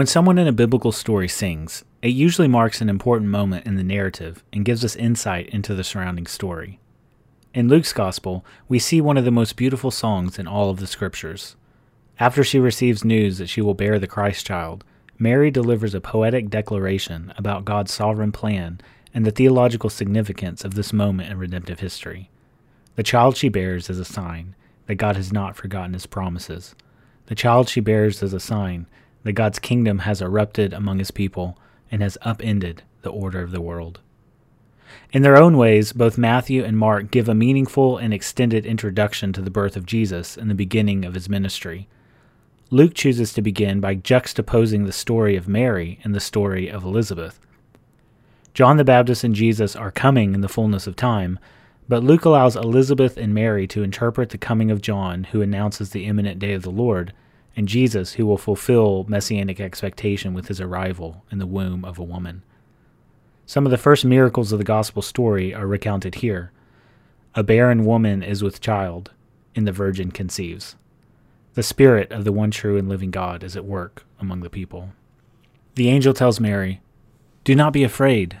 When someone in a biblical story sings, it usually marks an important moment in the narrative and gives us insight into the surrounding story. In Luke's Gospel, we see one of the most beautiful songs in all of the Scriptures. After she receives news that she will bear the Christ child, Mary delivers a poetic declaration about God's sovereign plan and the theological significance of this moment in redemptive history. The child she bears is a sign that God has not forgotten his promises. The child she bears is a sign that God's kingdom has erupted among his people and has upended the order of the world. In their own ways, both Matthew and Mark give a meaningful and extended introduction to the birth of Jesus and the beginning of his ministry. Luke chooses to begin by juxtaposing the story of Mary and the story of Elizabeth. John the Baptist and Jesus are coming in the fullness of time, but Luke allows Elizabeth and Mary to interpret the coming of John, who announces the imminent day of the Lord, and Jesus, who will fulfill messianic expectation with his arrival in the womb of a woman. Some of the first miracles of the gospel story are recounted here. A barren woman is with child, and the virgin conceives. The Spirit of the one true and living God is at work among the people. The angel tells Mary, Do not be afraid,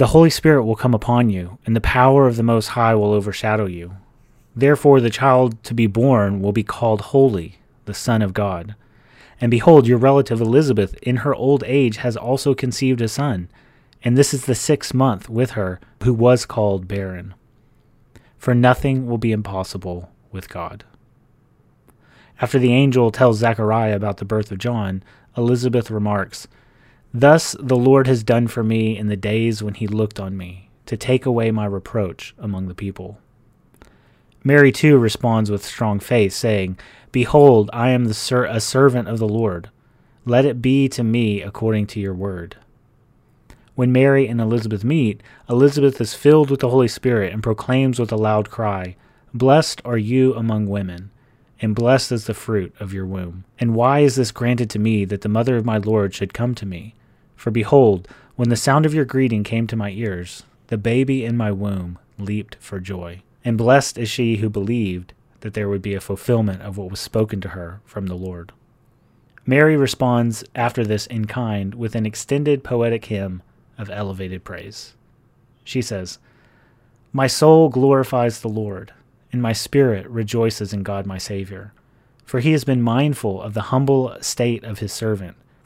The Holy Spirit will come upon you, and the power of the Most High will overshadow you. Therefore the child to be born will be called Holy, the Son of God. And behold, your relative Elizabeth, in her old age, has also conceived a son, and this is the sixth month with her, who was called barren. For nothing will be impossible with God. After the angel tells Zechariah about the birth of John, Elizabeth remarks, Thus the Lord has done for me in the days when he looked on me, to take away my reproach among the people. Mary too responds with strong faith, saying, Behold, I am ser- a servant of the Lord. Let it be to me according to your word. When Mary and Elizabeth meet, Elizabeth is filled with the Holy Spirit and proclaims with a loud cry, Blessed are you among women, and blessed is the fruit of your womb. And why is this granted to me that the mother of my Lord should come to me? For behold, when the sound of your greeting came to my ears, the baby in my womb leaped for joy. And blessed is she who believed that there would be a fulfillment of what was spoken to her from the Lord. Mary responds after this in kind with an extended poetic hymn of elevated praise. She says, My soul glorifies the Lord, and my spirit rejoices in God my Savior, for he has been mindful of the humble state of his servant.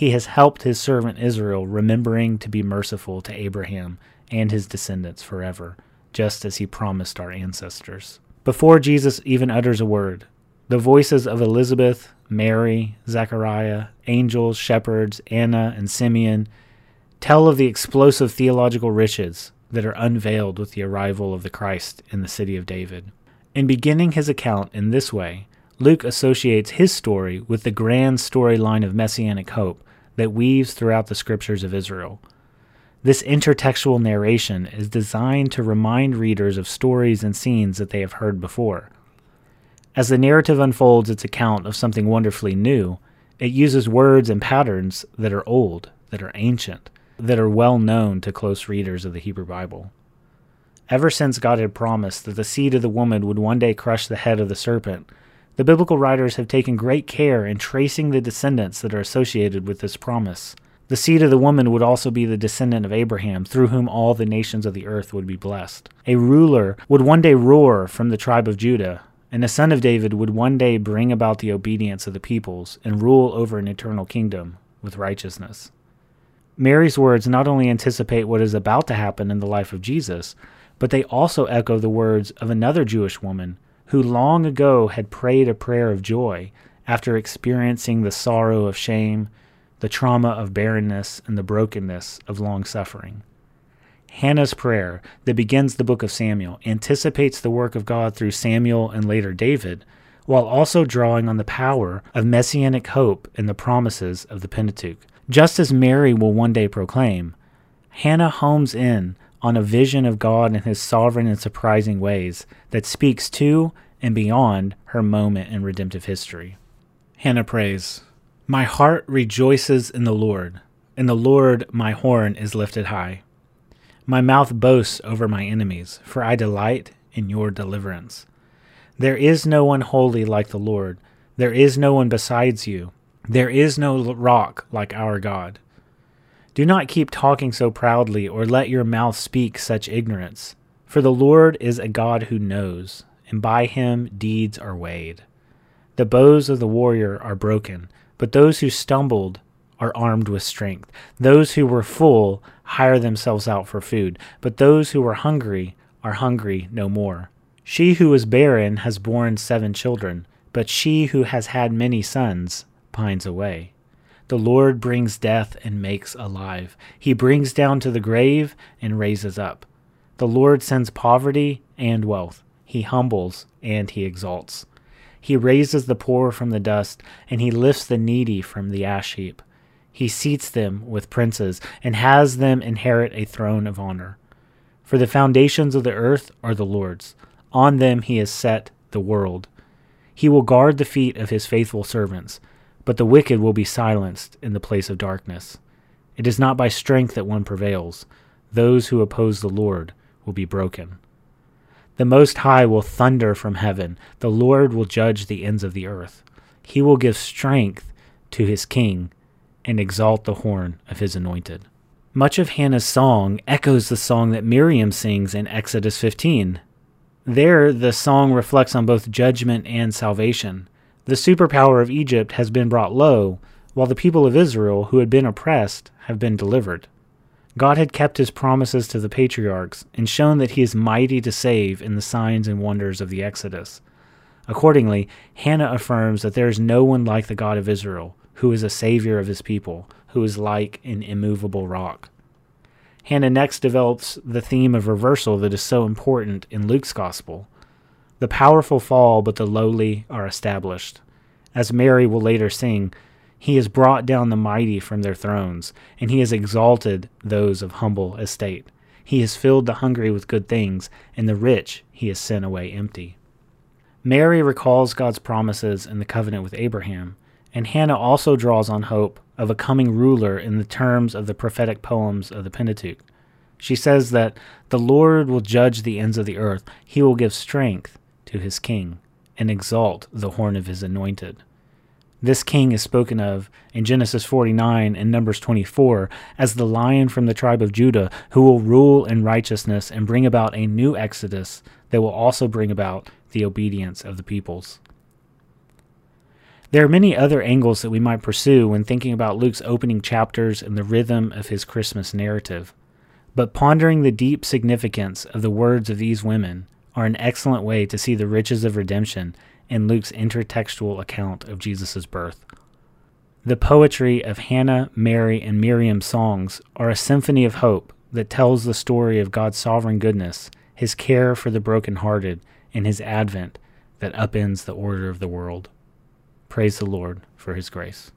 He has helped his servant Israel, remembering to be merciful to Abraham and his descendants forever, just as he promised our ancestors. Before Jesus even utters a word, the voices of Elizabeth, Mary, Zechariah, angels, shepherds, Anna, and Simeon tell of the explosive theological riches that are unveiled with the arrival of the Christ in the city of David. In beginning his account in this way, Luke associates his story with the grand storyline of messianic hope that weaves throughout the scriptures of Israel. This intertextual narration is designed to remind readers of stories and scenes that they have heard before. As the narrative unfolds its account of something wonderfully new, it uses words and patterns that are old, that are ancient, that are well known to close readers of the Hebrew Bible. Ever since God had promised that the seed of the woman would one day crush the head of the serpent, the biblical writers have taken great care in tracing the descendants that are associated with this promise. The seed of the woman would also be the descendant of Abraham, through whom all the nations of the earth would be blessed. A ruler would one day roar from the tribe of Judah, and a son of David would one day bring about the obedience of the peoples and rule over an eternal kingdom with righteousness. Mary's words not only anticipate what is about to happen in the life of Jesus, but they also echo the words of another Jewish woman who long ago had prayed a prayer of joy after experiencing the sorrow of shame, the trauma of barrenness, and the brokenness of long suffering. Hannah's prayer that begins the book of Samuel anticipates the work of God through Samuel and later David, while also drawing on the power of messianic hope and the promises of the Pentateuch. Just as Mary will one day proclaim, Hannah homes in on a vision of God in his sovereign and surprising ways that speaks to and beyond her moment in redemptive history. Hannah prays, My heart rejoices in the Lord, in the Lord my horn is lifted high. My mouth boasts over my enemies, for I delight in your deliverance. There is no one holy like the Lord. There is no one besides you. There is no rock like our God. Do not keep talking so proudly, or let your mouth speak such ignorance. For the Lord is a God who knows, and by him deeds are weighed. The bows of the warrior are broken, but those who stumbled are armed with strength. Those who were full hire themselves out for food, but those who were hungry are hungry no more. She who is barren has borne seven children, but she who has had many sons pines away. The Lord brings death and makes alive. He brings down to the grave and raises up. The Lord sends poverty and wealth. He humbles and he exalts. He raises the poor from the dust, and he lifts the needy from the ash heap. He seats them with princes, and has them inherit a throne of honor. For the foundations of the earth are the Lord's. On them he has set the world. He will guard the feet of his faithful servants, but the wicked will be silenced in the place of darkness. It is not by strength that one prevails. Those who oppose the Lord will be broken. The Most High will thunder from heaven. The Lord will judge the ends of the earth. He will give strength to his king and exalt the horn of his anointed. Much of Hannah's song echoes the song that Miriam sings in Exodus 15. There, the song reflects on both judgment and salvation. The superpower of Egypt has been brought low, while the people of Israel, who had been oppressed, have been delivered. God had kept his promises to the patriarchs and shown that he is mighty to save in the signs and wonders of the Exodus. Accordingly, Hannah affirms that there is no one like the God of Israel, who is a savior of his people, who is like an immovable rock. Hannah next develops the theme of reversal that is so important in Luke's gospel. The powerful fall, but the lowly are established. As Mary will later sing, He has brought down the mighty from their thrones, and He has exalted those of humble estate. He has filled the hungry with good things, and the rich He has sent away empty. Mary recalls God's promises in the covenant with Abraham, and Hannah also draws on hope of a coming ruler in the terms of the prophetic poems of the Pentateuch. She says that the Lord will judge the ends of the earth, he will give strength to his king, and exalt the horn of his anointed. This king is spoken of in Genesis 49 and Numbers 24 as the lion from the tribe of Judah who will rule in righteousness and bring about a new exodus that will also bring about the obedience of the peoples. There are many other angles that we might pursue when thinking about Luke's opening chapters and the rhythm of his Christmas narrative. But pondering the deep significance of the words of these women are an excellent way to see the riches of redemption in Luke's intertextual account of Jesus' birth. The poetry of Hannah, Mary, and Miriam's songs are a symphony of hope that tells the story of God's sovereign goodness, his care for the brokenhearted, and his advent that upends the order of the world. Praise the Lord for his grace.